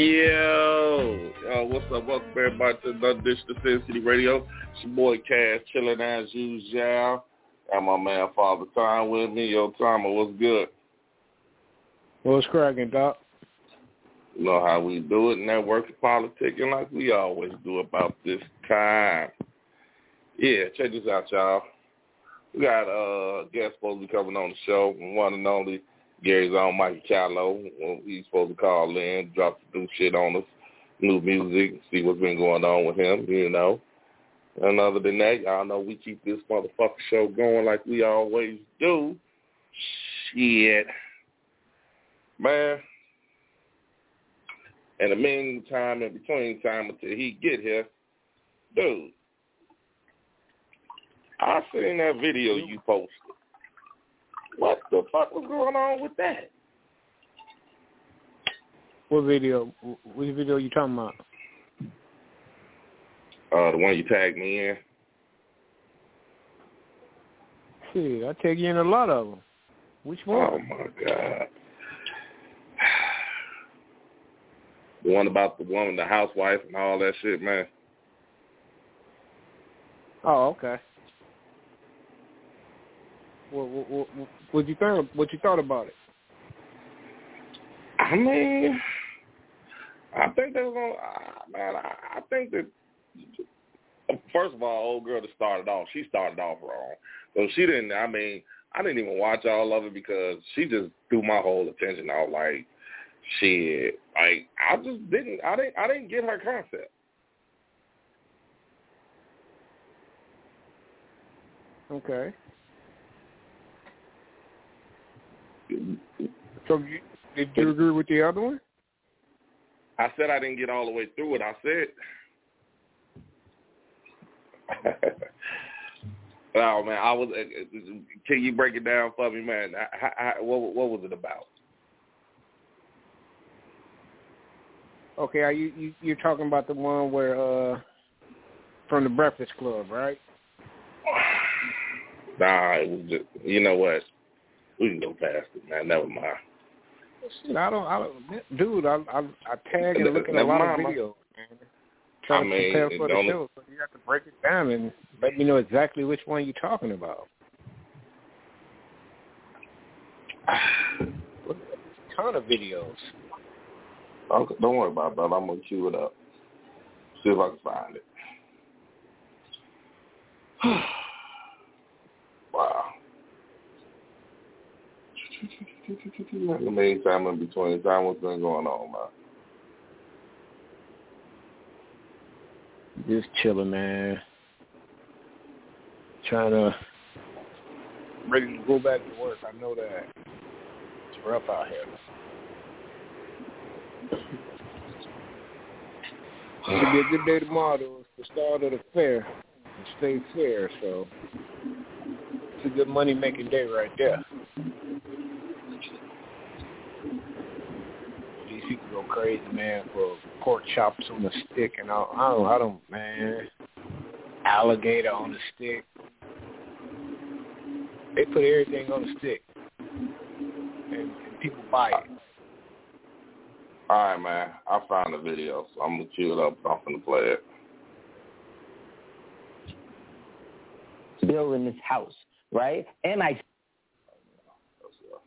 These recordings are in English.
Yo, yo, what's up? Welcome everybody to the Dish to Sin City Radio. It's your boy Cash chilling as usual. Got my man Father Time with me. Yo, Timer, what's good? What's cracking, Doc? You know how we do it, networking, politicking like we always do about this time. Yeah, check this out, y'all. We got uh, a guest supposed to be coming on the show, one and only Gary's own Mikey Callow. He's supposed to call in, drop some new shit on us, new music, see what's been going on with him, you know. And other than that, y'all know we keep this motherfucker show going like we always do. Shit. Man. In the meantime, in between time until he get here, dude, I seen that video you posted. What the fuck was going on with that? What video? What video you talking about? Uh, the one you tagged me in. Shit, I tag you in a lot of them. Which one? Oh my god. The one about the woman, the housewife, and all that shit, man. Oh, okay. What, what, what, what you think? What you thought about it? I mean, I think that was on. Uh, man, I, I think that first of all, old girl that started off, she started off wrong. So she didn't. I mean, I didn't even watch all of it because she just threw my whole attention out. Like, shit. Like, I just didn't. I didn't. I didn't get her concept. Okay. So you, did you agree with the other one? I said I didn't get all the way through it. I said. oh man, I was. Can you break it down for me, man? How, how, what, what was it about? Okay, are you, you you're talking about the one where uh from the Breakfast Club, right? Nah, it was just. You know what? We can go past it, man. Never mind. Shit, I don't, I don't, dude. I I, I tag and look at a lot of videos, man. Trying I mean, to prepare for the show, so you have to break it down and let me know exactly which one you're talking about. Look at a ton of videos. Okay, don't worry about it, that. I'm gonna cue it up. See if I can find it. In the meantime, in between time, what's been going on, man? Just chilling, man. Trying to ready to go back to work. I know that it's rough out here. It'll be a good day tomorrow. Though. It's the start of the fair, the state fair. So it's a good money making day right there. These people go crazy, man, for pork chops on the stick and all. I don't, I don't, man. Alligator on the stick. They put everything on the stick, and, and people buy it. All right, man. I found the video, so I'm gonna cue it up. I'm gonna play it. Bill in this house, right? And I, oh,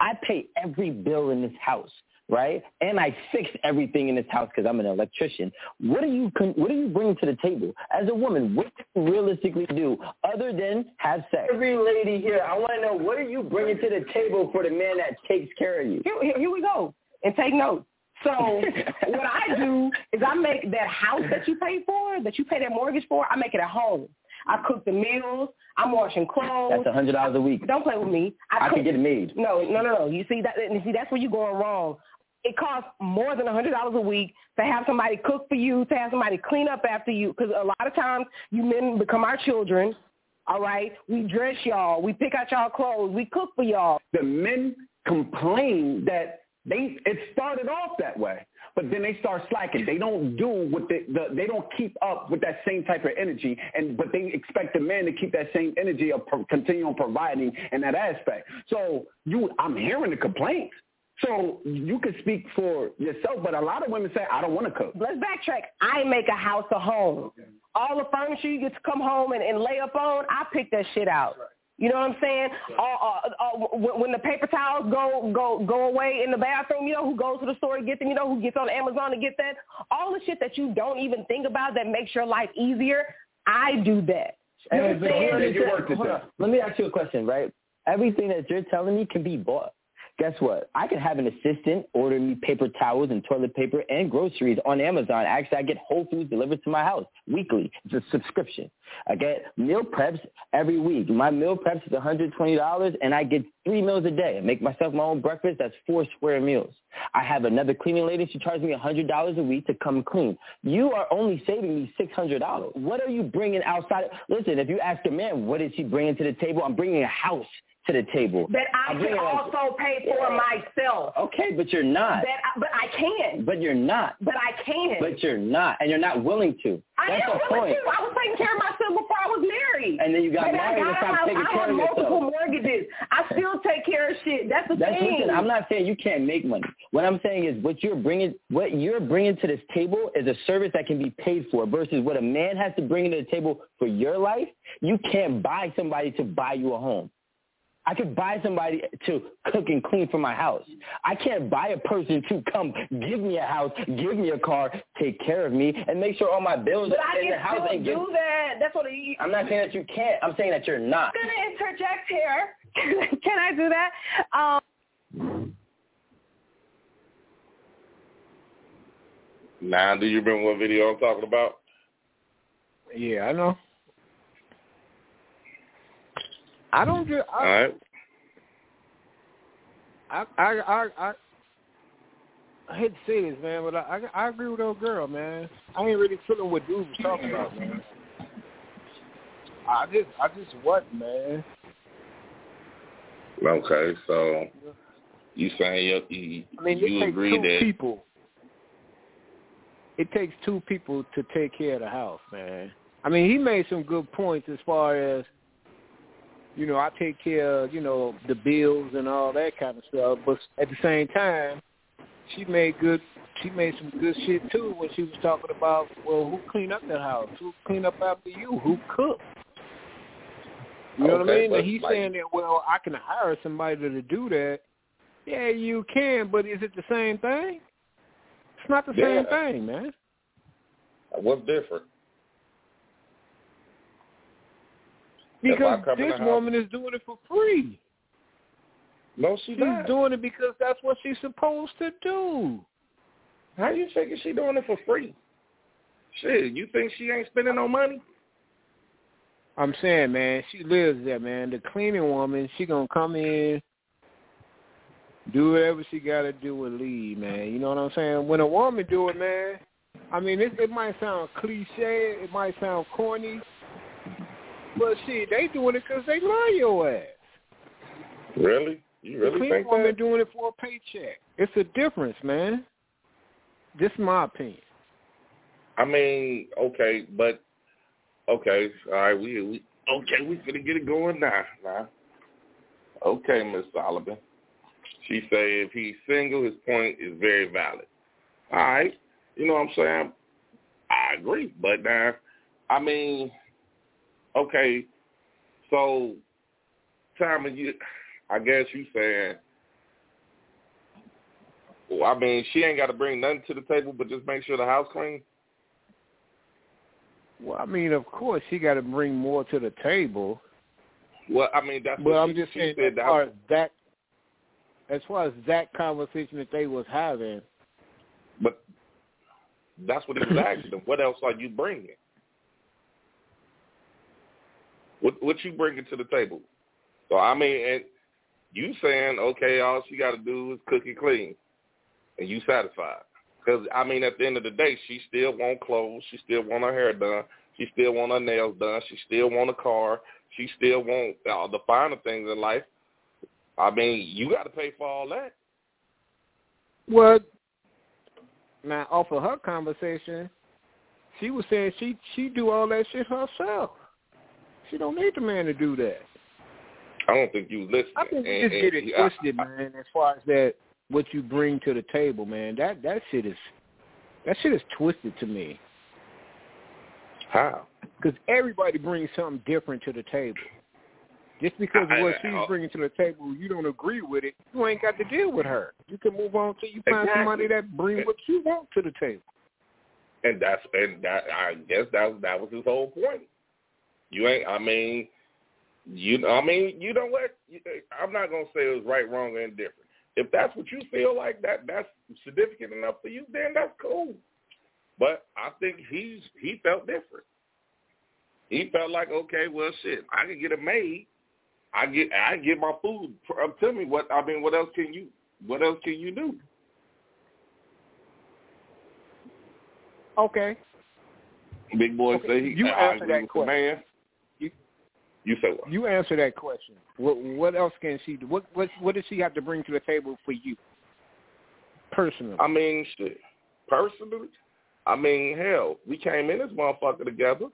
I pay every bill in this house, right? And I fix everything in this house because I'm an electrician. What do you con- what do you bring to the table as a woman? What do you realistically do other than have sex? Every lady here, I want to know what are you bringing to the table for the man that takes care of you? Here, here, here we go. And take notes. So what I do is I make that house that you pay for, that you pay that mortgage for, I make it at home. I cook the meals. I'm washing clothes. That's a hundred dollars a week. Don't play with me. I, I cook, can get it made. No, no, no, no. You see that? You see that's where you're going wrong. It costs more than a hundred dollars a week to have somebody cook for you, to have somebody clean up after you. Because a lot of times you men become our children. All right, we dress y'all, we pick out y'all clothes, we cook for y'all. The men complain that they it started off that way, but then they start slacking. They don't do what the, the they don't keep up with that same type of energy, and but they expect the man to keep that same energy of pro, continue on providing in that aspect. So you, I'm hearing the complaints. So you can speak for yourself, but a lot of women say, I don't want to cook. Let's backtrack. I make a house a home. All the furniture you get to come home and, and lay up on, I pick that shit out. You know what I'm saying? Uh, uh, uh, when when the paper towels go go go away in the bathroom, you know who goes to the store to get them. You know who gets on Amazon to get that. All the shit that you don't even think about that makes your life easier. I do that. You know what I'm but saying? here it is. Hold. Let me ask you a question, right? Everything that you're telling me can be bought. Guess what? I can have an assistant order me paper towels and toilet paper and groceries on Amazon. Actually, I get Whole Foods delivered to my house weekly. It's a subscription. I get meal preps every week. My meal preps is $120, and I get three meals a day. I make myself my own breakfast. That's four square meals. I have another cleaning lady. She charges me $100 a week to come clean. You are only saving me $600. What are you bringing outside? Listen, if you ask a man, what is he bringing to the table? I'm bringing a house to the table. That I I'm can also pay for myself. Okay, but you're not. That I, but I can. But you're not. But I can. But you're not, and you're not willing to. I That's am willing point. to. I was taking care of myself before I was married. And then you got Baby, married I and got stopped I, taking I care have multiple mortgages. I still take care of shit. That's the That's thing. listen. I'm not saying you can't make money. What I'm saying is what you're bringing, what you're bringing to this table is a service that can be paid for. Versus what a man has to bring to the table for your life. You can't buy somebody to buy you a home. I could buy somebody to cook and clean for my house. I can't buy a person to come give me a house, give me a car, take care of me, and make sure all my bills But are I in the house. still and give, do that. That's what you. I'm not saying that you can't. I'm saying that you're not. I'm gonna interject here. Can I do that? Um, Now, do you remember what video I'm talking about? Yeah, I know. I don't just. I, right. I, I, I, I, I hate to say this, man, but I, I, I agree with old girl, man. I ain't really feeling what dude was talking about, man. I just, I just what, man. Okay, so you saying you, you, I mean, you agree that people. It takes two people to take care of the house, man. I mean, he made some good points as far as, you know, I take care of, you know, the bills and all that kind of stuff. But at the same time, she made good. She made some good shit too when she was talking about, well, who clean up that house? Who clean up after you? Who cook? You know what I mean? And he's like- saying that, well, I can hire somebody to do that. Yeah, you can, but is it the same thing? It's not the same thing, man. what's different? Because If I come in this house- woman is doing it for free. No, she She's not. doing it because that's what she's supposed to do. How you thinking she doing it for free? Shit, you think she ain't spending no money? I'm saying, man, she lives there, man. The cleaning woman, she gonna come in, do whatever she gotta do and leave, man. You know what I'm saying? When a woman do it, man, I mean, it, it might sound cliche, it might sound corny, but see, they doing it 'cause they love your ass. Really? You the really cleaning think woman that? doing it for a paycheck. It's a difference, man. This is my opinion. I mean, okay, but okay, all right, we we okay, we gonna get it going now. Now, okay, Miss Solomon. She say if he's single, his point is very valid. All right, you know what I'm saying? I agree, but now, I mean, okay, so Tommy, you, I guess you saying. Well, I mean, she ain't got to bring nothing to the table, but just make sure the house clean. Well, I mean, of course, she got to bring more to the table. Well, I mean, that's But what I'm she, just saying, said. as far as that, as far as that conversation that they was having, but that's what he was asking them. What else are you bringing? What what you bringing to the table? So I mean, and you saying okay, all she got to do is cook and clean, and you satisfied? Because I mean, at the end of the day, she still want clothes, she still want her hair done, she still want her nails done, she still want a car, she still want uh, the finer things in life. I mean, you got to pay for all that. well, now off of her conversation, she was saying she she do all that shit herself. She don't need the man to do that. I don't think you listening. I think you And- just get it I- twisted, man. As far as that, what you bring to the table, man. That that shit is that shit is twisted to me. How? Because everybody brings something different to the table. Just because I- what I- she's I- bringing to the table, you don't agree with it, you ain't got to deal with her. You can move on till you find Exactly. somebody that bring what you want to the table. And that's and that I guess that that was his whole point. You ain't. I mean, you. I mean, you know what? I'm not gonna say it was right, wrong, or indifferent. If that's what you feel like that that's significant enough for you, then that's cool. But I think he's he felt different. He felt like, okay, well, shit, I can get it made. I get I get my food. Tell me what I mean. What else can you? What else can you do? Okay. Big boy Okay, say he. you I answer that question. man. You- say what? You answer that question. What what else can she do? What what what does she have to bring to the table for you? Personally. I mean, shit. Personally, I mean, hell, we came in this motherfucker together.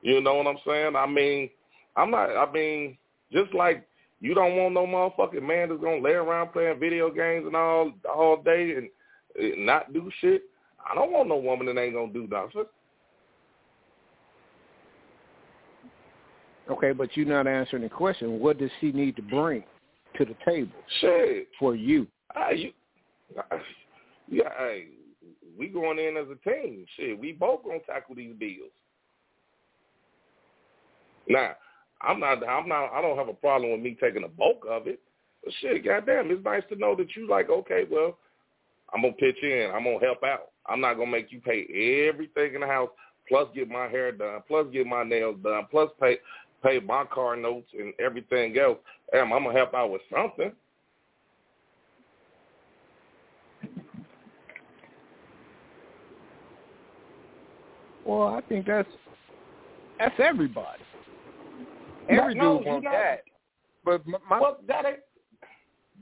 You know what I'm saying? I mean, I'm not. I mean, just like you don't want no motherfucking man that's gonna lay around playing video games and all all day and, and not do shit. I don't want no woman that ain't gonna do nothing. Okay, but you're not answering the question. What does she need to bring to the table Shit, for you? I, you, I, yeah, hey, we going in as a team. Shit, we both gonna tackle these bills. Now, I'm not, I'm not, I don't have a problem with me taking the bulk of it. But shit, goddamn, it's nice to know that you like, okay, well, I'm gonna pitch in. I'm gonna help out. I'm not gonna make you pay everything in the house, plus get my hair done, plus get my nails done, plus pay pay my car notes and everything else. Damn, I'm gonna help out with something. Well, I think that's that's everybody. No, Every no, dude you wants that. But my, my Well, that ain't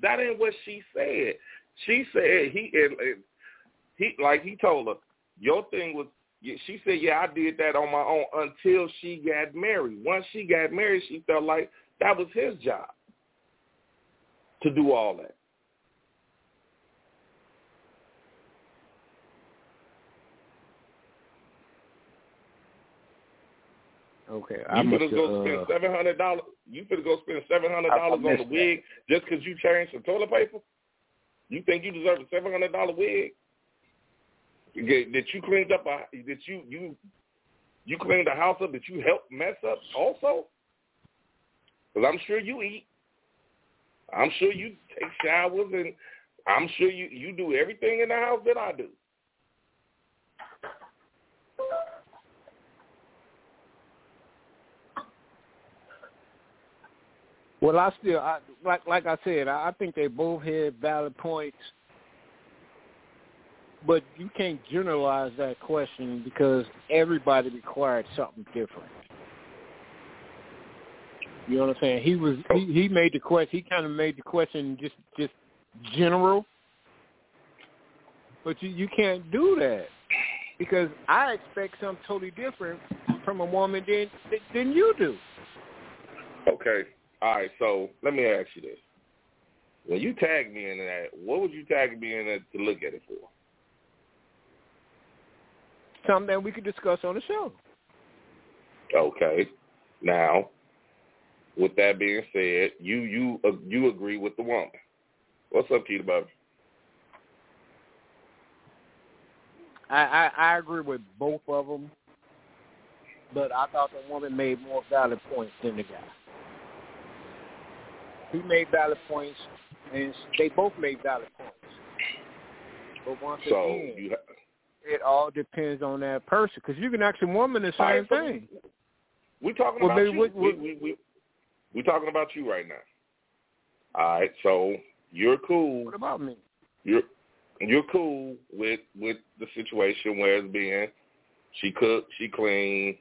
that ain't what she said. She said he and, and he like he told her your thing was. She said, "Yeah, I did that on my own until she got married. Once she got married, she felt like that was his job to do all that." okay, You I must finna go spend uh, seven hundred dollars. You finna go spend seven hundred dollars on the wig just because you changed some toilet paper? You think you deserve a seven hundred dollar wig? That you cleaned up a that you you you cleaned the house up that you helped mess up also? Because I'm sure you eat. I'm sure you take showers, and I'm sure you you do everything in the house that I do. Well, I still, I, like like I said, I, I think they both had valid points, but you can't generalize that question because everybody required something different. You know what I'm saying? He was he, he made the question. He kind of made the question just just general, but you you can't do that because I expect something totally different from a woman than than you do. Okay. All right, so let me ask you this. When you tag me in that, what would you tag me in that to look at it for? Something that we could discuss on the show. Okay. Now, with that being said, you you uh, you agree with the woman. What's up, Keita Bubba? I, I I agree with both of them, but I thought the woman made more valid points than the guy. He made valid points, and they both made valid points. But once So again, you ha- it all depends on that person because you can ask a woman the same right, so thing. We're talking Well, about you. what- we, what- we we we talking about you right now. All right, so you're cool. What about me? You're you're cool with with the situation where it's being she cook, she clean.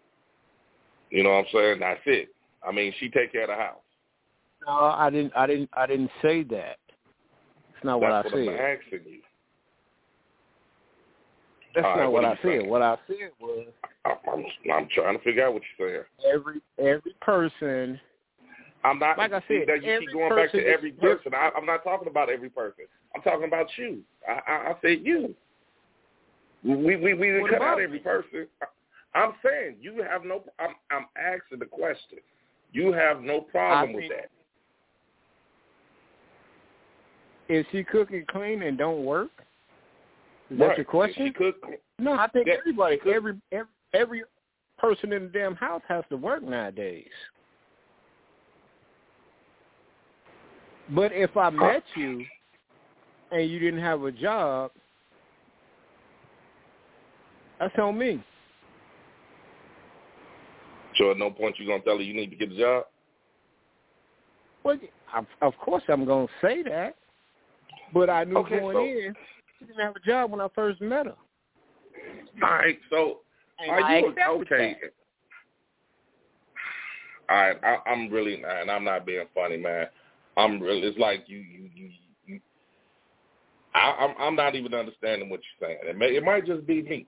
You know what I'm saying? That's it. I mean, she take care of the house. No, I didn't. I didn't. I didn't say that. It's not what That's I what said. I'm asking you. That's All right, not what what I said. saying? What I said was I'm, I'm trying to figure out what you're saying. every every person. I'm not Like I said, that you keep going back to every person. I, I'm not talking about every person. I'm talking about you. I, I, I said you. We we we didn't cut out every person. I, I'm saying you have no. I'm I'm asking the question. You have no problem I with that. Is she cooking clean and don't work? Is right. that your question? No, I think everybody, every every every person in the damn house has to work nowadays. But if I met you and you didn't have a job, that's on me. So at no point you're gonna tell her you need to get a job. Well, of, of course I'm going to say that, but I knew Okay, going so- in she didn't have a job when I first met her. All right. So And are I you okay? that. All right, I, I'm really, and I'm not being funny, man. I'm really. It's like you, you, you. you I, I'm, I'm not even understanding what you're saying. It may, it might just be me,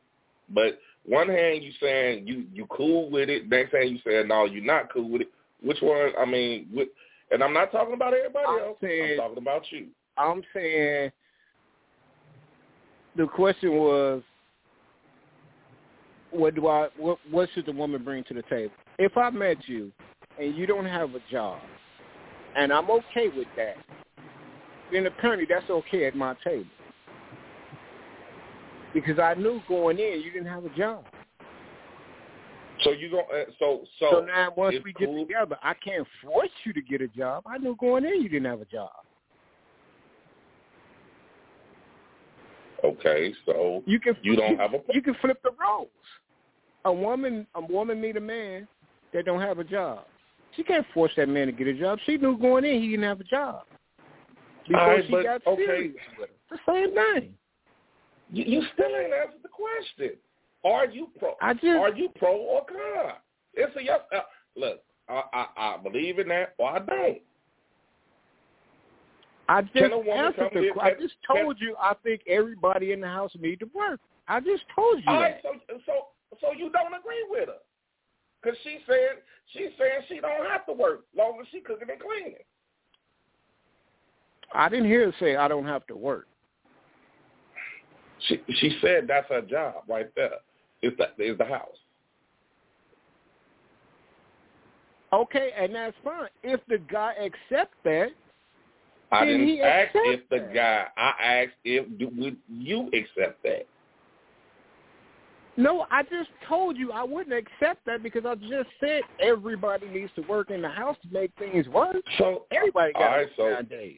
but one hand you saying you, you cool with it. Next hand you saying no, you're not cool with it. Which one? I mean, with, and I'm not talking about everybody I'm else. saying- I'm talking about you. I'm saying the question was, what do I what what should the woman bring to the table? If I met you and you don't have a job, and I'm okay with that, then apparently that's okay at my table. Because I knew going in you didn't have a job. So you go. Uh, so so. So, now once we cool. get together, I can't force you to get a job. I knew going in you didn't have a job. Okay, so You can you don't have a. you can flip the roles. A woman a woman meet a man that don't have a job. She can't force that man to get a job. She knew going in he didn't have a job. Before right, she but- got okay. serious with him. The same thing. You, you still ain't answered the question. Are you pro? I just Are you pro or con? It's a yes. Uh, look, I, I I believe in that or I don't. I just Can a woman answered the I just told you I think everybody in the house need to work. I just told you All right, that. so so so you don't agree with her because she said she's saying she don't have to work long as she cooking and cleaning. I didn't hear her say I don't have to work. She she said that's her job right there. Is the is the house. Okay, and that's fine. If the guy accepts that, I Then didn't ask if the guy. I asked if do, would you accept that. No, I just told you I wouldn't accept that because I just said everybody needs to work in the house to make things work. So Everybody got right, so nowadays.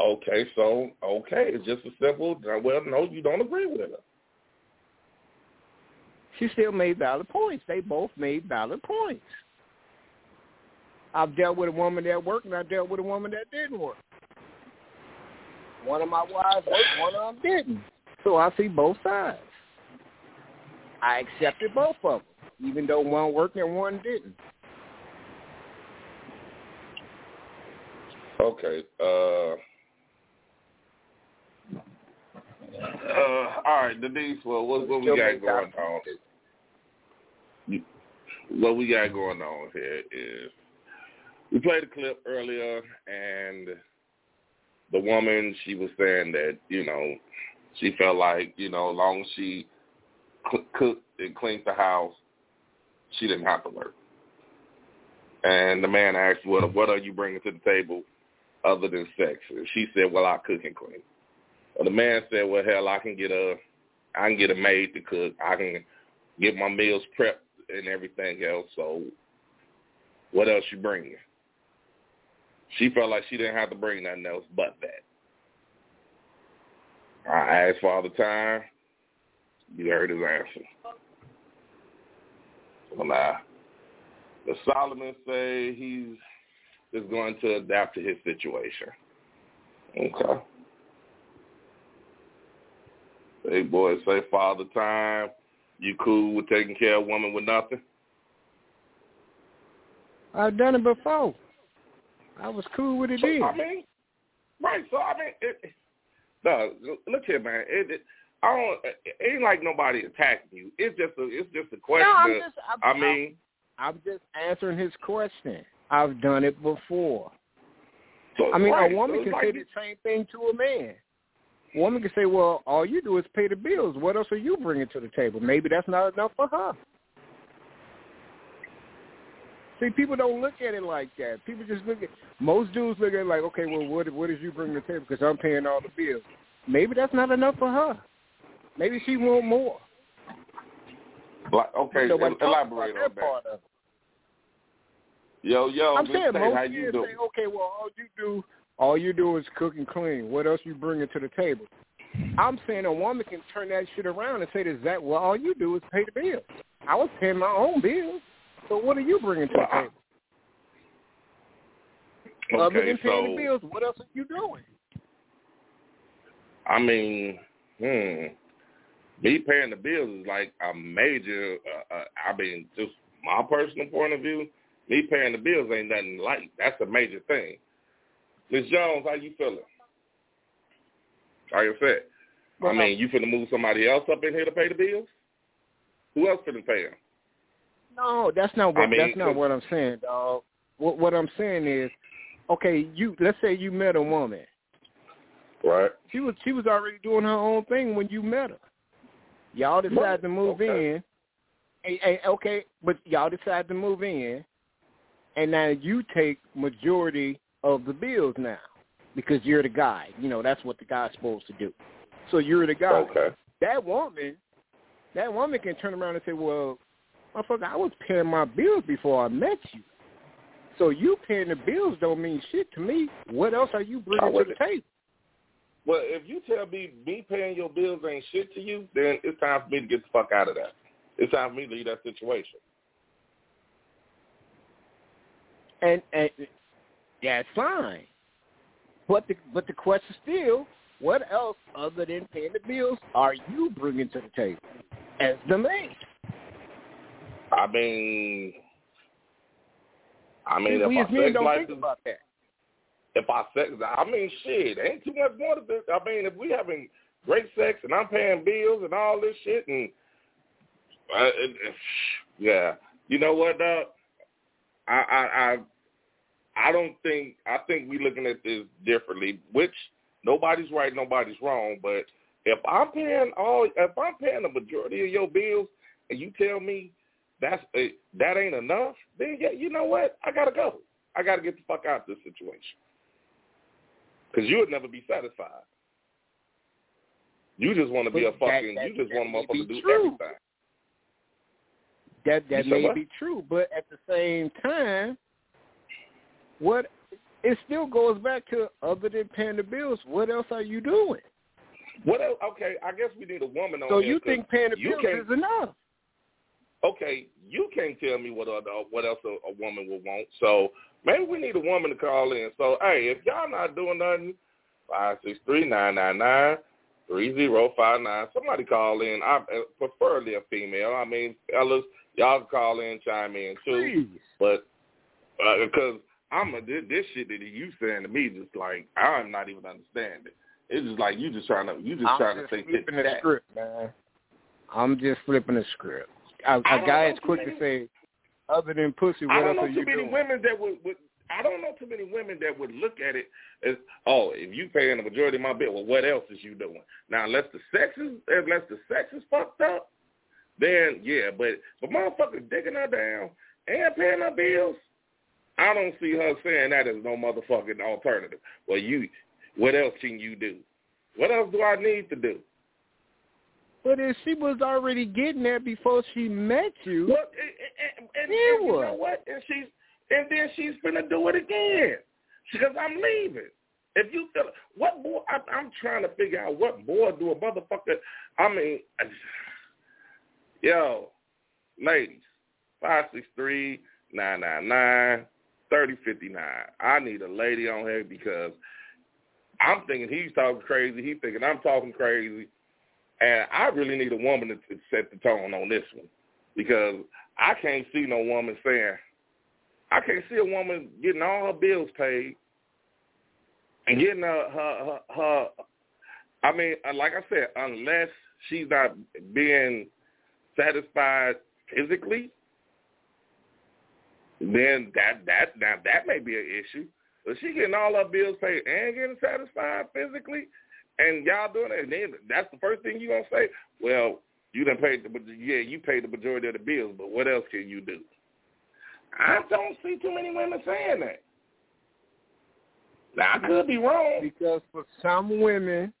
okay, so okay, it's just a simple. Well, no, you don't agree with her. She still made valid points. They both made valid points. I've dealt with a woman that worked, and I dealt with a woman that didn't work. One of my wives worked, one of them didn't. So I see both sides. I accepted both of them, even though one worked and one didn't. Okay. Uh, uh, all right, Denise. Well, what, what we got going on? What we got going on here is we played a clip earlier, and the woman she was saying that you know she felt like you know as long as she cl- cooked and cleaned the house, she didn't have to work. And the man asked, "What what are you bringing to the table other than sex?" And she said, "Well, I cook and clean." Well, the man said, "Well, hell, I can get a I can get a maid to cook. I can get my meals prepped and everything else. So, what else you bringing?" She felt like she didn't have to bring nothing else but that. I asked Father Time. You heard his answer. Well, now, the Solomon say he's is going to adapt to his situation. Okay. Hey, boy, say Father Time. You cool with taking care of a woman with nothing? I've done it before. I was cool with it So, then. I mean, right. So I mean, it, no, look here, man. It, it, I don't. It ain't like nobody attacking you. It's just a. It's just a question. No, I'm of- just. I'm, I mean, I'm just answering his question. I've done it before. so, I mean, right, a woman so can it's say like, the same thing to a man. A woman can say, "Well, all you do is pay the bills. What else are you bringing to the table?" Maybe that's not enough for her. See, people don't look at it like that. People just look at most dudes look at it like, "Okay, well, what what is you bring to the table? Because I'm paying all the bills." Maybe that's not enough for her. Maybe she want more. like, okay, talks elaborate on that part of it. Yo, yo, I'm saying State, most how you men say, okay, well, all you do, all you do is cook and clean. What else you bringing to the table? I'm saying a woman can turn that shit around and say is that well, all you do is pay the bills. I was paying my own bills, so what are you bringing to the table? Other Okay, than paying so the bills, what else are you doing? I mean, hmm, me paying the bills is like a major. Uh, uh, I mean, just my personal point of view, me paying the bills ain't nothing light. That's a major thing. Miss Jones, how you feeling? Like I said, Well, I mean, you finna move somebody else up in here to pay the bills? Who else finna pay them? No, that's not what I mean, that's not what I'm saying, dog. What what I'm saying is, okay, you let's say you met a woman. Right. She was she was already doing her own thing when you met her. Y'all decided Right, to move okay. in. Hey, hey, okay, but y'all decided to move in, and now you take majority of the bills now because you're the guy. You know that's what the guy's supposed to do. So you're the guy. Okay. That woman, that woman can turn around and say, "Well, motherfucker, I was paying my bills before I met you. So you paying the bills don't mean shit to me. What else are you bringing to the table?" Well, if you tell me me paying your bills ain't shit to you, then it's time for me to get the fuck out of that. It's time for me to leave that situation. and and that's fine. But the but the question still, what else other than paying the bills are you bringing to the table as the man? I mean, I mean, See, if I sex life think is, about that. if I sex, I mean, shit, ain't too much more to this. I mean, if we having great sex and I'm paying bills and all this shit, and uh, it, it, yeah, you know what, dog? I, I, I, I don't think. I think we looking at this differently. Which nobody's right, nobody's wrong. But if I'm paying all, if I'm paying the majority of your bills, and you tell me that's a, that ain't enough, then yeah, you know what? I gotta go. I gotta get the fuck out of this situation. Because you would never be satisfied. You just want to be a But that- fucking. that- you just want a motherfucker to do true. everything. that that may what? be true, but at the same time, what it still goes back to other than paying the bills. What else are you doing? What else? Okay, I guess we need a woman on So you 'cause think paying the bills is enough? Okay, you can't tell me what other what else a, a woman would want. So maybe we need a woman to call in. So hey, if y'all not doing nothing, five six three nine nine nine three zero five nine. Somebody call in. I uh, preferably a female. I mean, fellas, y'all can call in, chime in too. Please. But because I'm a, this, this shit that you saying to me, just like I'm not even understanding. It's just like you just trying to you just I'm trying just to say flipping the script, man. I'm just flipping the script. A, a guy is quick too to say, other than pussy, I don't know too many doing? women that would, would. I don't know too many women that would look at it as, oh, if you paying the majority of my bill, well, what else is you doing? Now, unless the sex is, unless the sex is fucked up, then yeah. But but motherfucker digging her down and paying her bills, I don't see her saying that as no motherfucking alternative. Well, you, what else can you do? What else do I need to do? But if she was already getting there before she met you, Well, and, and, and, you what? know what? And she's and then she's gonna do it again She because I'm leaving. If you feel what boy, I, I'm trying to figure out what boy do a motherfucker. I mean, yo, ladies, five six three nine nine nine thirty fifty nine. I need a lady on here because I'm thinking he's talking crazy. He's thinking I'm talking crazy. And I really need a woman to, set the tone on this one because I can't see no woman saying, I can't see a woman getting all her bills paid and getting her, her, her, her I mean, uh, like I said, unless she's not being satisfied physically, then that that now that may be an issue. But she getting all her bills paid and getting satisfied physically, and y'all doing it, and then that's the first thing you gonna say. Well, you done paid the yeah, you paid the majority of the bills, but what else can you do? I don't see too many women saying that. Now I could be wrong. because for some women,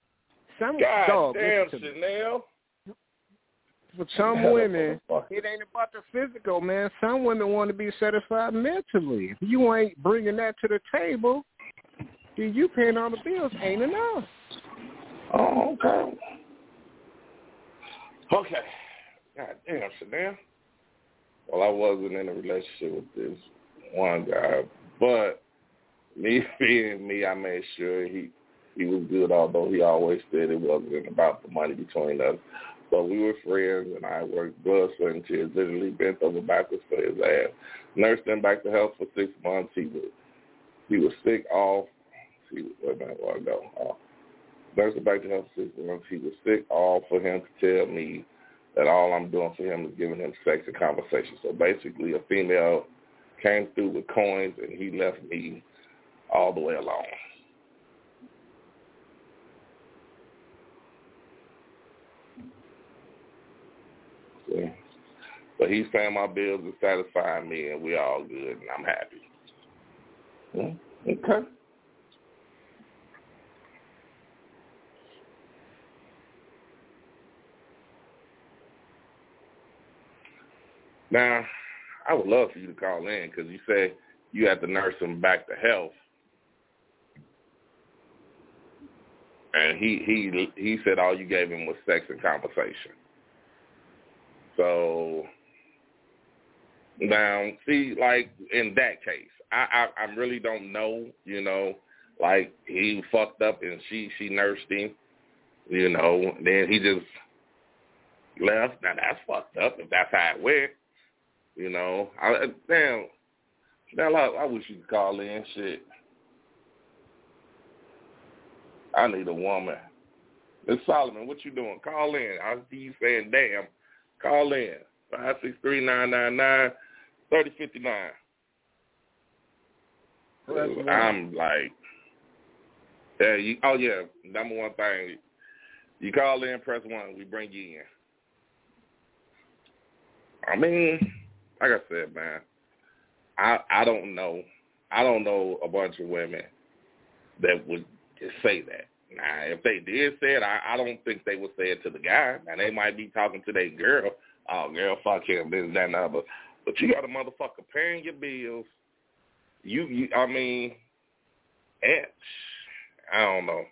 some God dog, damn, listen to me. Chanel. for some women, it ain't about the physical, man. Some women want to be satisfied mentally. If you ain't bringing that to the table, then you paying all the bills ain't enough. Oh, okay. Okay. God damn, Chanel. Well, I wasn't in a relationship with this one guy, but me being me, I made sure he he was good, although he always said it wasn't about the money between us. But we were friends, and I worked blood, sweat, and tears, literally bent over backwards for his ass. Nursed him back to health for six months. He was he was sick off. He was, wait a minute, where I go? Uh, him back to health for six months. He was sick off for him to tell me that all I'm doing for him is giving him sex and conversation. So basically, a female came through with coins, and he left me all the way alone. But he's paying my bills and satisfying me, and we all good, and I'm happy. Okay. Now, I would love for you to call in because you say you had to nurse him back to health, and he he he said all you gave him was sex and conversation. So now, see, like in that case, I, I I really don't know. You know, like he fucked up and she she nursed him. You know, then he just left. Now that's fucked up if that's how it went. You know, I damn. Now I, I wish you could call in. Shit, I need a woman. Miss Solomon, what you doing? Call in. I see you saying damn. Call in. Five six three nine nine nine thirty fifty nine. I'm like, yeah. You, oh yeah. Number one thing, you call in, press one. We bring you in. I mean, like I said, man, I I don't know. I don't know a bunch of women that would say that. Now, if they did say it, I, I don't think they would say it to the guy. Now, they might be talking to their girl. oh girl, fuck him, this, that, and the other. But you got a motherfucker paying your bills. You, you, I mean, it, I don't know.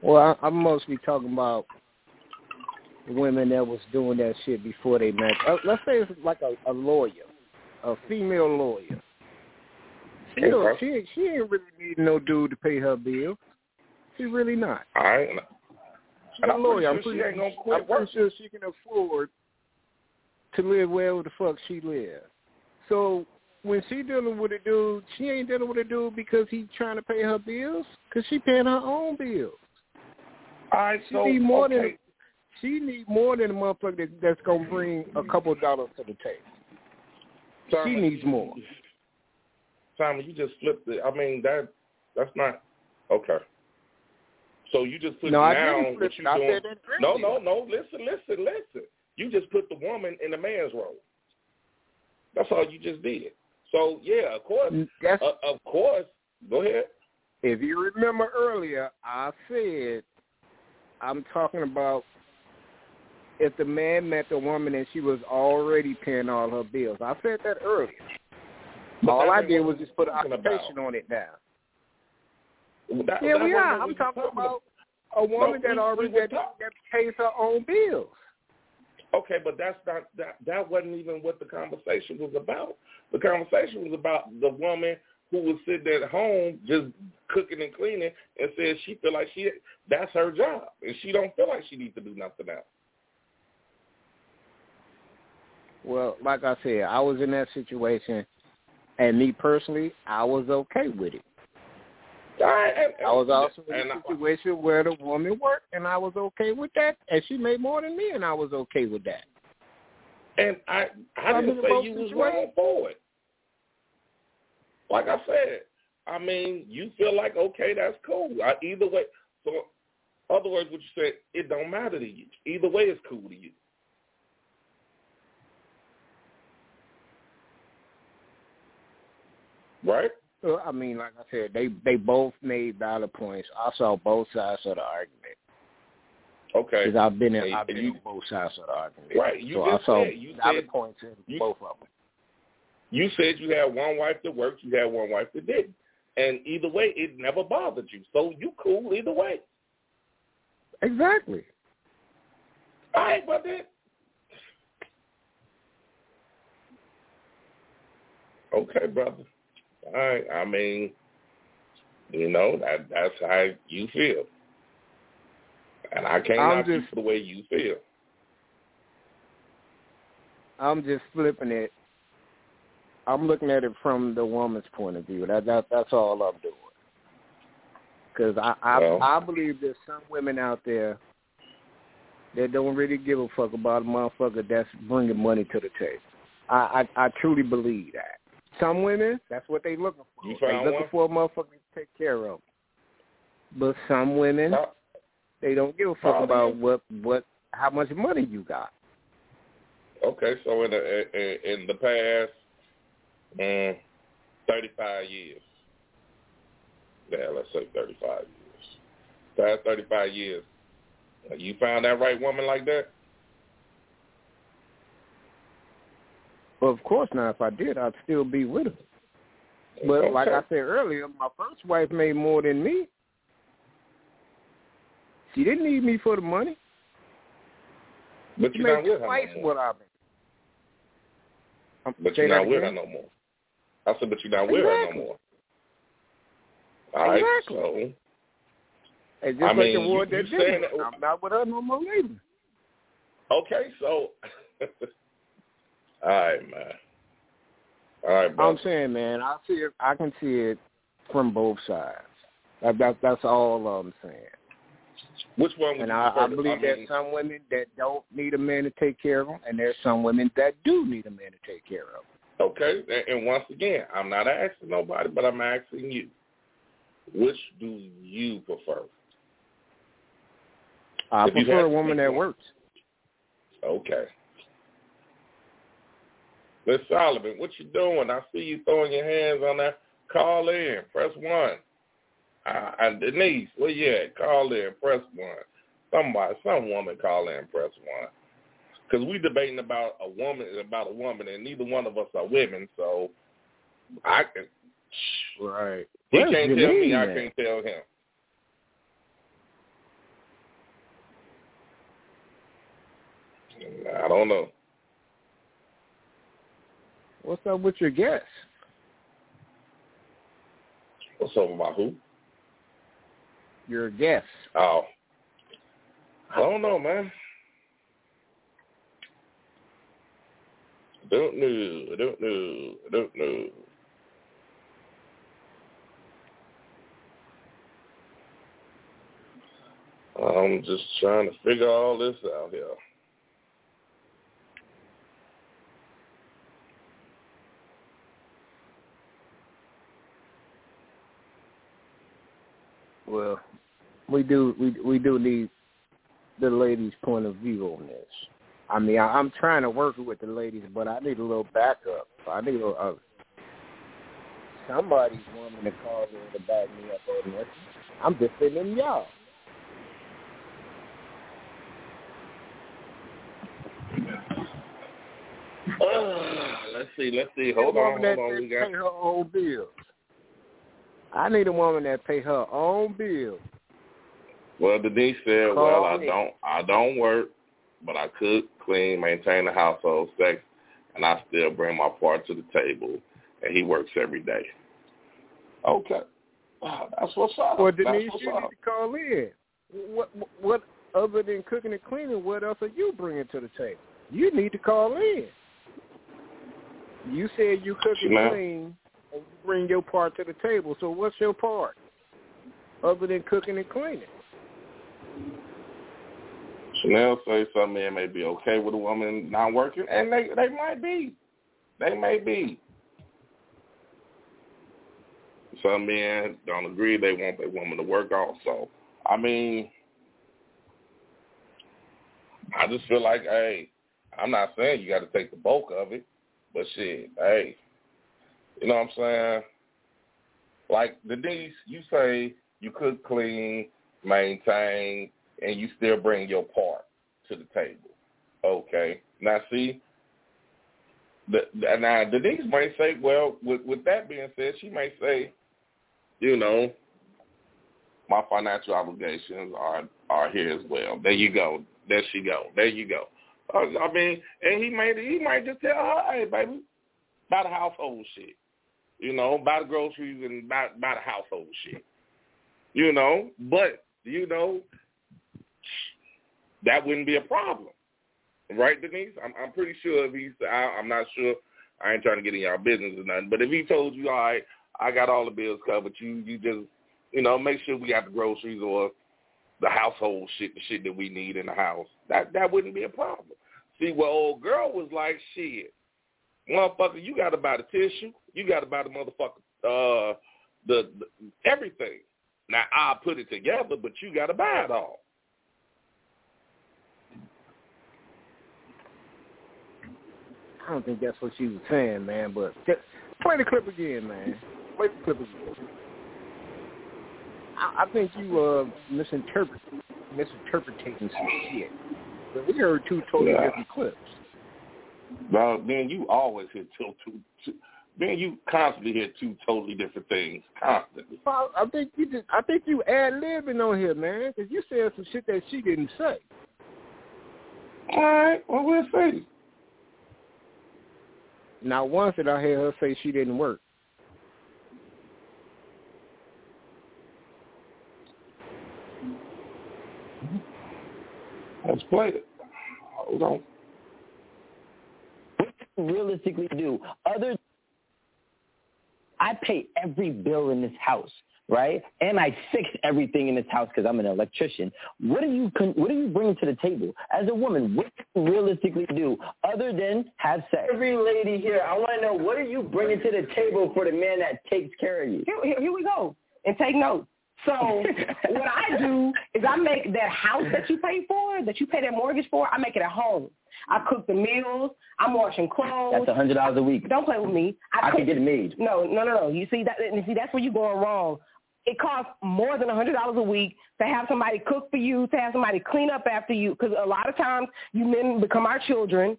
Well, I, I'm mostly talking about women that was doing that shit before they met. Uh, let's say it's like a, a lawyer, a female lawyer. She don't, she she ain't really needing no dude to pay her bills. She really not. All right. She's a lawyer. I'm pretty sure she ain't gonna I'm pretty sure she can afford to live wherever the fuck she lives. So when she dealing with a dude, she ain't dealing with a dude because he's trying to pay her bills. Cause she paying her own bills. All right, She so need more okay. than she need more than a motherfucker that, that's gonna bring a couple dollars to the table. Simon, She needs more. Simon, you just flipped it. I mean that that's not okay. So you just put No, flip what you doing. no, no, no. Listen, listen, listen. You just put the woman in the man's role. That's all you just did. So yeah, of course, That's uh, of course. Go ahead. if you remember earlier, I said I'm talking about if the man met the woman and she was already paying all her bills. I said that earlier. But all I did was just put an talking about. occupation on it now. That, Yeah, we are. I'm we talking was about a woman that already that, that pays her own bills. Okay, but that's not that. That wasn't even what the conversation was about. The conversation was about the woman who was sitting at home just cooking and cleaning and said she feel like she that's her job and she don't feel like she needs to do nothing else. Well, like I said, I was in that situation, and me personally, I was okay with it. Right, and, I was also in a uh, situation where the woman worked, and I was okay with that, and she made more than me, and I was okay with that. and I I I'm didn't say you was wrong for it. Like I said, I mean, you feel like okay, that's cool. I, either way, so other words, what you said, it don't matter to you. Either way, it's cool to you. Right? Well, I mean, like I said, they they both made valid points. I saw both sides of the argument Okay. because I've been in, I've been you- on both sides of the argument. Right. You so just I saw said you valid said points in you- both of them. you said you had one wife that worked, you had one wife that didn't. And either way, it never bothered you. So you cool either way. Exactly. All right, but then. Okay, brother. All right. I mean, you know that that's how you feel, and I can't I'm just- for the way you feel. I'm just flipping it. I'm looking at it from the woman's point of view. That that that's all I'm doing. Because I I, Well- I believe there's some women out there that don't really give a fuck about a motherfucker that's bringing money to the table. I I, I truly believe that. Some women, that's what they looking for. You they looking one? for a motherfucker to take care of. But some women, How- they don't give a fuck do about what what how much money you got. Okay, so in the in, in the past um, thirty five years, yeah, let's say thirty five years, past thirty five years, you found that right woman like that? Well, of course not. If I did, I'd still be with her. But like I said earlier, my first wife made more than me. She didn't need me for the money. but She you're not made her twice no what I made. But you're not with her no more. I said, but you're not with her no more. All right, Exactly. so It's just I like mean, the you that saying did. that- I'm not with her no more neither. okay, so all right, man. All right, I'm saying, man, I see it. I can see it from both sides. That, that that's all I'm saying. Which one would And I, I believe mean, there's some women that don't need a man to take care of them, and there's some women that do need a man to take care of. 'em. Okay, and, and once again, I'm not asking nobody, but I'm asking you. Which do you prefer? I If prefer a woman that works. Okay. Miss Solomon, what you doing? I see you throwing your hands on that. Call in. Press one. Uh, and Denise, where you at? Call in. Press one. Somebody, some woman call in press one. Because we debating about a woman and about a woman, and neither one of us are women, so I can. Right. He Where's can't tell me. Janine I can't tell him. I don't know. What's up with your guest? What's up about who? Your guest. Oh, I don't know, man. Don't know. I don't know. I don't know. I'm just trying to figure all this out here. Well, we do we we do need the ladies' point of view on this. I mean, I, I'm trying to work with the ladies, but I need a little backup. I need a, a somebody's woman to call in to back me up on this. I'm defending y'all. Uh, let's see. Let's see. Hold on. Hold on. We pay got. her own bills. I need a woman that pay her own bills. Well, Denise said, Call "Well, I don't. I don't work, but I cook, clean, maintain the household, sex, and I still bring my part to the table. And he works every day." Okay. Ah, That's what's up. Well, Denise, you up. need to call in. What what other than cooking and cleaning? What else are you bringing to the table? You need to call in. You said you cook and Chanel. clean bring your part to the table. So what's your part other than cooking and cleaning? Chanel say some men may be okay with a woman not working, and they they might be. They may be. Some men don't agree. They want their woman to work also. I mean, I just feel like, hey, I'm not saying you got to take the bulk of it, but shit, hey, you know what I'm saying? Like Denise, you say you could clean, maintain, and you still bring your part to the table. Okay. Now see, the, the- now Denise might say, well, with, with that being said, she might say, you know, my financial obligations are are here as well. There you go. There she go. There you go. Uh, I mean, and he may he might just tell her, hey, baby, about household shit. You know, buy the groceries and buy buy the household shit. You know, but you know, that wouldn't be a problem, right, Denise? I'm I'm pretty sure if he's I, I'm not sure. I ain't trying to get in y'all business or nothing, but if he told you, all right, I got all the bills covered, you you just you know make sure we got the groceries or the household shit, the shit that we need in the house. That that wouldn't be a problem. See, well, old girl was like, shit, motherfucker, you got to buy the tissue, you got to buy the motherfucker, uh, the, the everything. Now I'll put it together, but you got to buy it all. I don't think that's what she was saying, man. But just play the clip again, man. Play the clip again. I, I think you uh misinterpret misinterpreting some shit. But we heard two totally Yeah. different clips. Well, man, you always hear two, two, two, man, you constantly hear two totally different things, constantly. Well, I think you just I think you ad libbing on here, man, because you said some shit that she didn't say. All right, well, we'll see. Now once did I hear her say she didn't work. Let's play it. Hold on. realistically do other I pay every bill in this house, right? And I fix everything in this house because I'm an electrician. What do you con- what do you bring to the table as a woman? What do you realistically do other than have sex? Every lady here, I want to know what are you bringing to the table for the man that takes care of you? Here, here, here we go. And take notes. So what I do is I make that house that you pay for, that you pay that mortgage for, I make it a home. I cook the meals. I'm washing clothes. That's a hundred dollars a week. Don't play with me. I cook- can get it made. No, no, no, no. You see that? And see, that's where you're going wrong. it costs more than a hundred dollars a week to have somebody cook for you, to have somebody clean up after you. Because a lot of times you men become our children.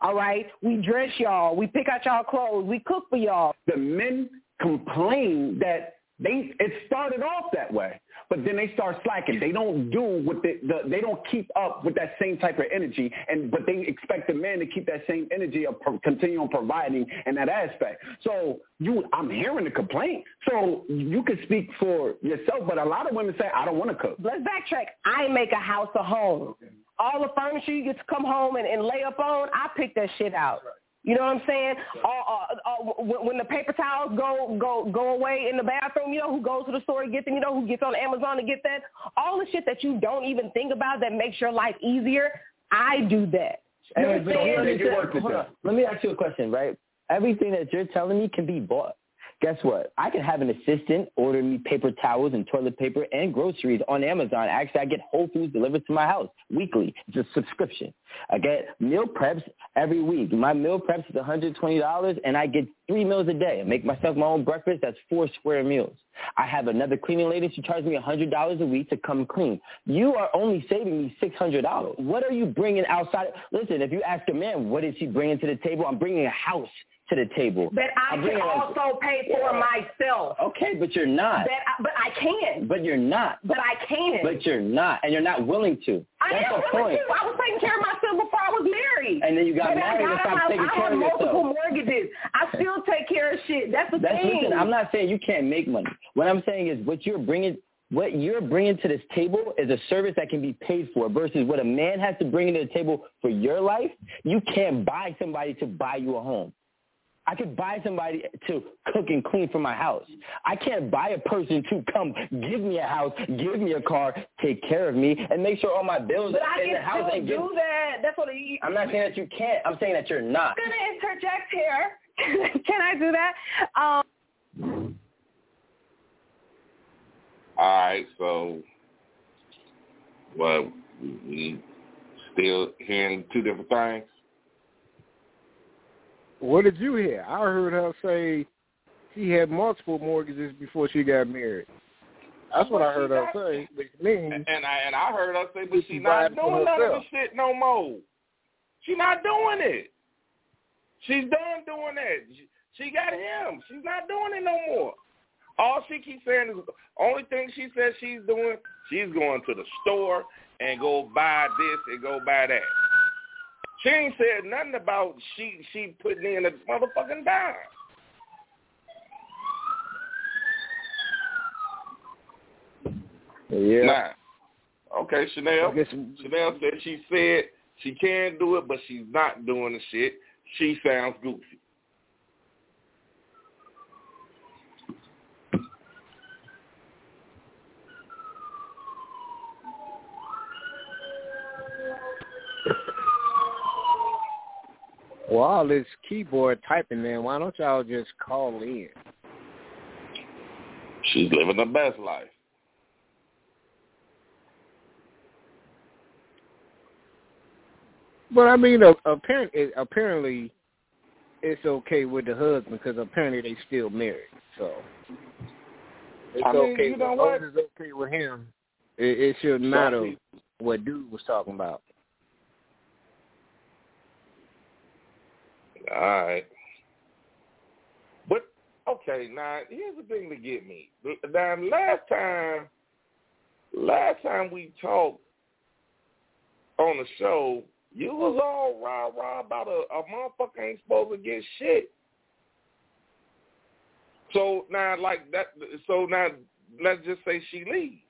All right, we dress y'all, we pick out y'all clothes, we cook for y'all. The men complain that they it started off that way, but then they start slacking. They don't do what the, the they don't keep up with that same type of energy, and but they expect the man to keep that same energy of pro, continue on providing in that aspect. So you, I'm hearing the complaint. So you can speak for yourself, but a lot of women say I don't want to cook. Let's backtrack. I make a house a home. All the furniture you get to come home and, and lay up on, I pick that shit out. You know what I'm saying? Uh, uh, uh, when the paper towels go go go away in the bathroom, you know who goes to the store to get them. You know who gets on Amazon to get that. All the shit that you don't even think about that makes your life easier. I do that. You know what I'm saying? hold on, hold on. Let me ask you a question, right? Everything that you're telling me can be bought. Guess what? I can have an assistant order me paper towels and toilet paper and groceries on Amazon. Actually, I get Whole Foods delivered to my house weekly. It's a subscription. I get meal preps every week. My meal preps is $120, and I get three meals a day. I make myself my own breakfast. That's four square meals. I have another cleaning lady. She charges me $100 a week to come clean. You are only saving me $600. What are you bringing outside? Listen, if you ask a man, what is he bringing to the table? I'm bringing a house to the table. That I can also pay for myself. Okay, but you're not. That I, but I can. But you're not. But I can. But you're not, and you're not willing to. I That's am the willing point. to. I was taking care of myself before I was married. And then you got Baby, married I and stopped I, taking I care have multiple mortgages. I still take care of shit. That's the That's thing. listen. I'm not saying you can't make money. What I'm saying is what you're bringing. What you're bringing to this table is a service that can be paid for versus what a man has to bring to the table for your life. You can't buy somebody to buy you a home. I could buy somebody to cook and clean for my house. I can't buy a person to come give me a house, give me a car, take care of me, and make sure all my bills but are I in the can house still and give. do that. That's what you. I'm not saying that you can't. I'm saying that you're not. I'm gonna interject here. can I do that? Um, All right, so well, we still hearing two different things. What did you hear? I heard her say she had multiple mortgages before she got married. That's what I heard her say, which means And I and I heard her say, but she not doing none of the shit no more. She not doing it. She's done doing that. She, she got him. She's not doing it no more. All she keeps saying is only thing she says she's doing, she's going to the store and go buy this and go buy that. She ain't said nothing about she she putting in a motherfucking dime. yeah. Nah. Okay, Chanel. Chanel said she said she can do it, but she's not doing the shit. She sounds goofy. Well, all this keyboard typing, man. Why don't y'all just call in? She's living the best life. But I mean, apparently, apparently, it's okay with the husband because apparently they still married. So it's I mean, okay. you know what? it's okay with him, it, it shouldn't matter what dude was talking about. All right. But okay, now here's the thing to get me. Now last time, last time we talked on the show, you was all rah rah about a, a motherfucker ain't supposed to get shit. So now, like that. So now, let's just say she leaves.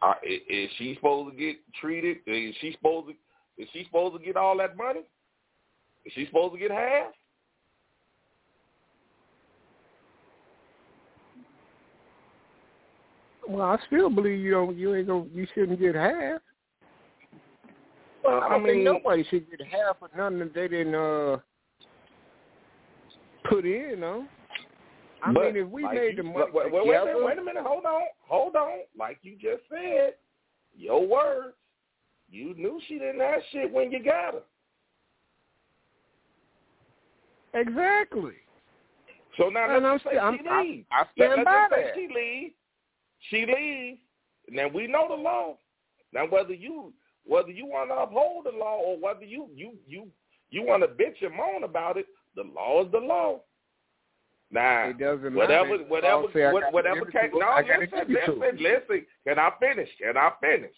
Uh, is, is she supposed to get treated? Is she supposed to? Is she supposed to get all that money? Is she supposed to get half? Well, I still believe you don't. You ain't gonna. You shouldn't get half. Well, I I don't mean, think nobody should get half of nothing that they didn't uh, put in. No. I mean, if we like made you- the money wait, wait, wait a together, minute, wait a minute, hold on, hold on. Like you just said, your words. You knew she didn't have shit when you got her. Exactly. So now And let's I'm say I'm- she I- leaves. I stand by that. She leaves. She leaves. Now we know the law. Now whether you whether you want to uphold the law or whether you you you you want to bitch and moan about it, the law is the law. Now It doesn't whatever matter. whatever oh, what- whatever it case. to No. I listen, give listen, listen. Can I finish? Can I finish?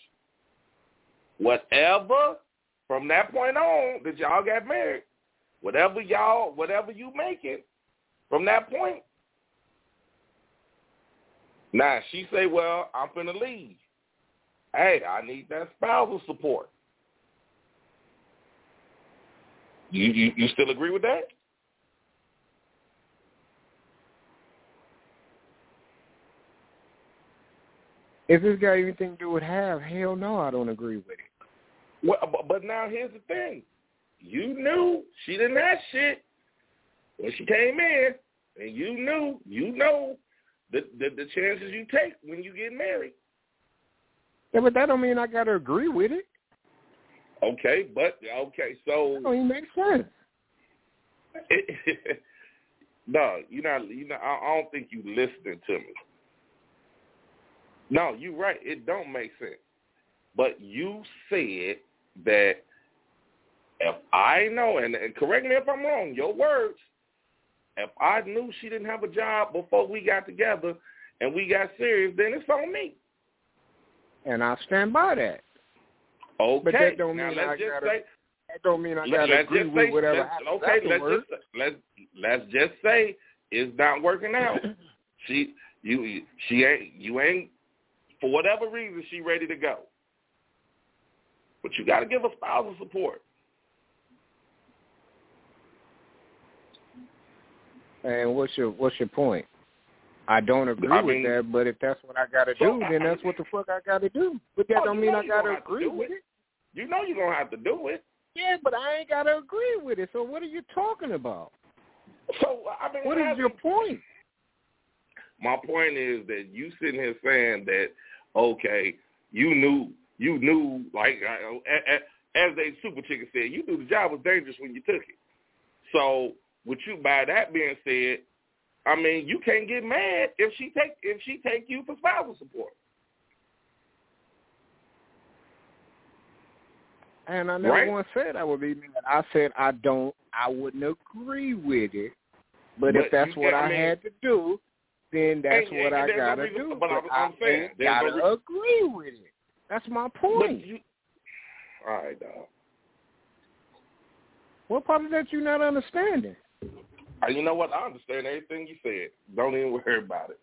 Whatever from that point on that y'all got married, whatever y'all whatever you make it from that point. Now she say, "Well, I'm finna leave. Hey, I need that spousal support." You you, you still agree with that? If it's got anything to do with half, hell no, I don't agree with it. Well, but now here's the thing. You knew she didn't have shit when she came in, and you knew, you know, the the, the chances you take when you get married. Yeah, but that don't mean I gotta agree with it. Okay, but okay, so That don't even make sense. no, you're not. You know, I, I don't think you listening to me. No, you're right. It don't make sense. But you said that if I know, and, and correct me if I'm wrong, your words. If I knew she didn't have a job before we got together and we got serious, then it's on me. And I stand by that. Okay. But that don't now mean I gotta say That don't mean I Let- gotta agree just with say, whatever let's- happens okay, let's just let's let's just say it's not working out. she you she ain't you ain't for whatever reason she ready to go. But you got to give her spousal support. And what's your what's your point? I don't agree I with that, but if that's what I gotta So, do, I- then that's what the fuck I gotta do. But that Oh, don't mean I gotta have to agree with it. it. You know you're gonna have to do it. Yeah, but I ain't gotta agree with it. So what are you talking about? So I mean, What is your point? My point is that you sitting here saying that okay, you knew you knew like as they super chicken said, you knew the job was dangerous when you took it. So with you by that being said, I mean you can't get mad if she take if she take you for spousal support. And I never Right. once said I would be mad. I said I don't. I wouldn't agree with it. But, But if that's what I, I mean- had to do, then that's And- what and I gotta reason- do. but I'm- I I'm saying, no gotta re- agree with it. That's my point. you, all right, dog. What part of that you not understanding? Uh, You know what? I understand everything you said. Don't even worry about it.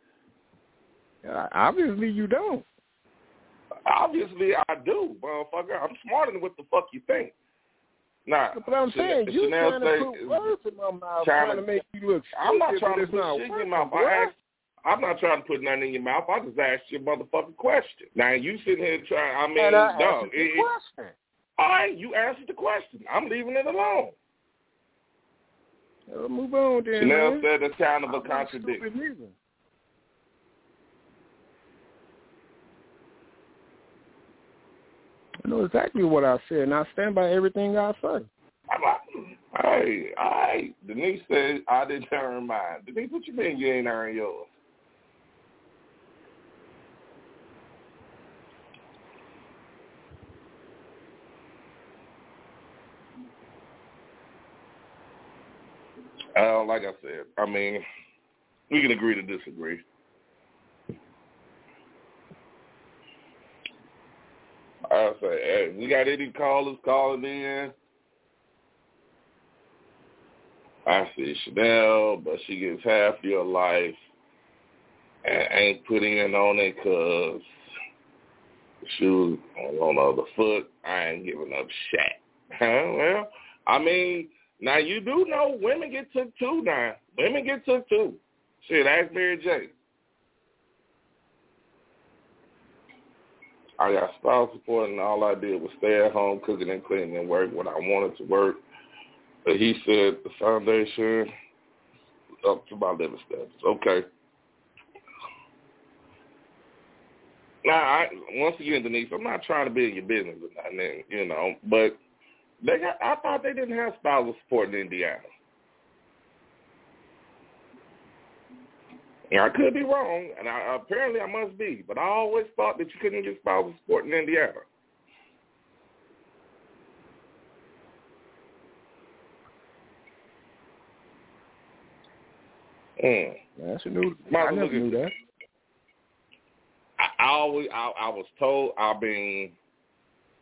Uh, obviously you don't. Obviously, I do, motherfucker. I'm smarter than what the fuck you think. Nah, But I'm saying you trying to put words in my mouth, Trying to- to make you look. I'm not trying to put shit in your mouth. I I'm not trying to put nothing in your mouth. I just asked you a motherfucking question. Now you sitting here trying. I mean, and I dog. answered the it- it- question. all right, you answered the question. I'm leaving it alone. Uh, move on then. Chanel man. said it's kind of a I'm contradiction. I know exactly what I said, and I stand by everything I say. Like, hey, right. Denise said I didn't earn mine. Denise, what you mean you ain't earn yours? Uh, like I said, I mean, we can agree to disagree. I say, hey, we got any callers calling in? I see Chanel, but she gets half your life and ain't putting in on it because shoes on the other foot. I ain't giving up shit. Well, I mean, now you do know women get took too now. Women get took too. Shit, ask Mary J. I got spouse support and all I did was stay at home cooking and cleaning and work when I wanted to work. But he said the foundation up to my living standards. Okay. Now, I, once again, Denise, I'm not trying to be in your business or nothing, you know, but they got, I thought they didn't have spousal support in Indiana. And I could be wrong, and I, apparently I must be, but I always thought that you couldn't get spousal support in Indiana. Mm. That's a new. I never knew that. I, I always, I, I was told. I've mean,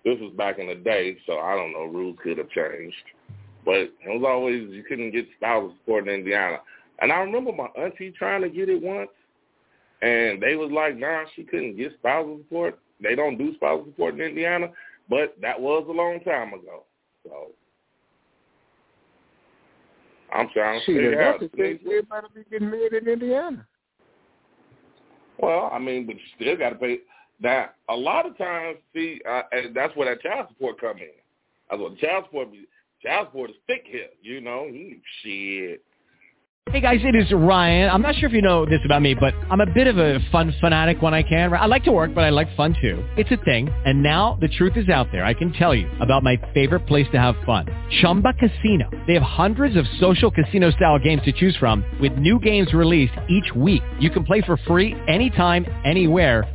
this was back in the day, so I don't know. Rules could have changed, but it was always you couldn't get spousal support in Indiana. And I remember my auntie trying to get it once, and they was like, "Nah, she couldn't get spousal support. They don't do spousal support in Indiana." But that was a long time ago. So I'm trying to figure out. Everybody be getting married in Indiana. Well, I mean, but you still got to pay. Now, a lot of times, see, uh, and that's where that child support come in. That's what child support. Child support is thick here, you know. Shit. Hey guys, it is Ryan. I'm not sure if you know this about me, but I'm a bit of a fun fanatic when I can. I like to work, but I like fun too. It's a thing. And now the truth is out there. I can tell you about my favorite place to have fun. Chumba Casino. They have hundreds of social casino style games to choose from with new games released each week. You can play for free anytime, anywhere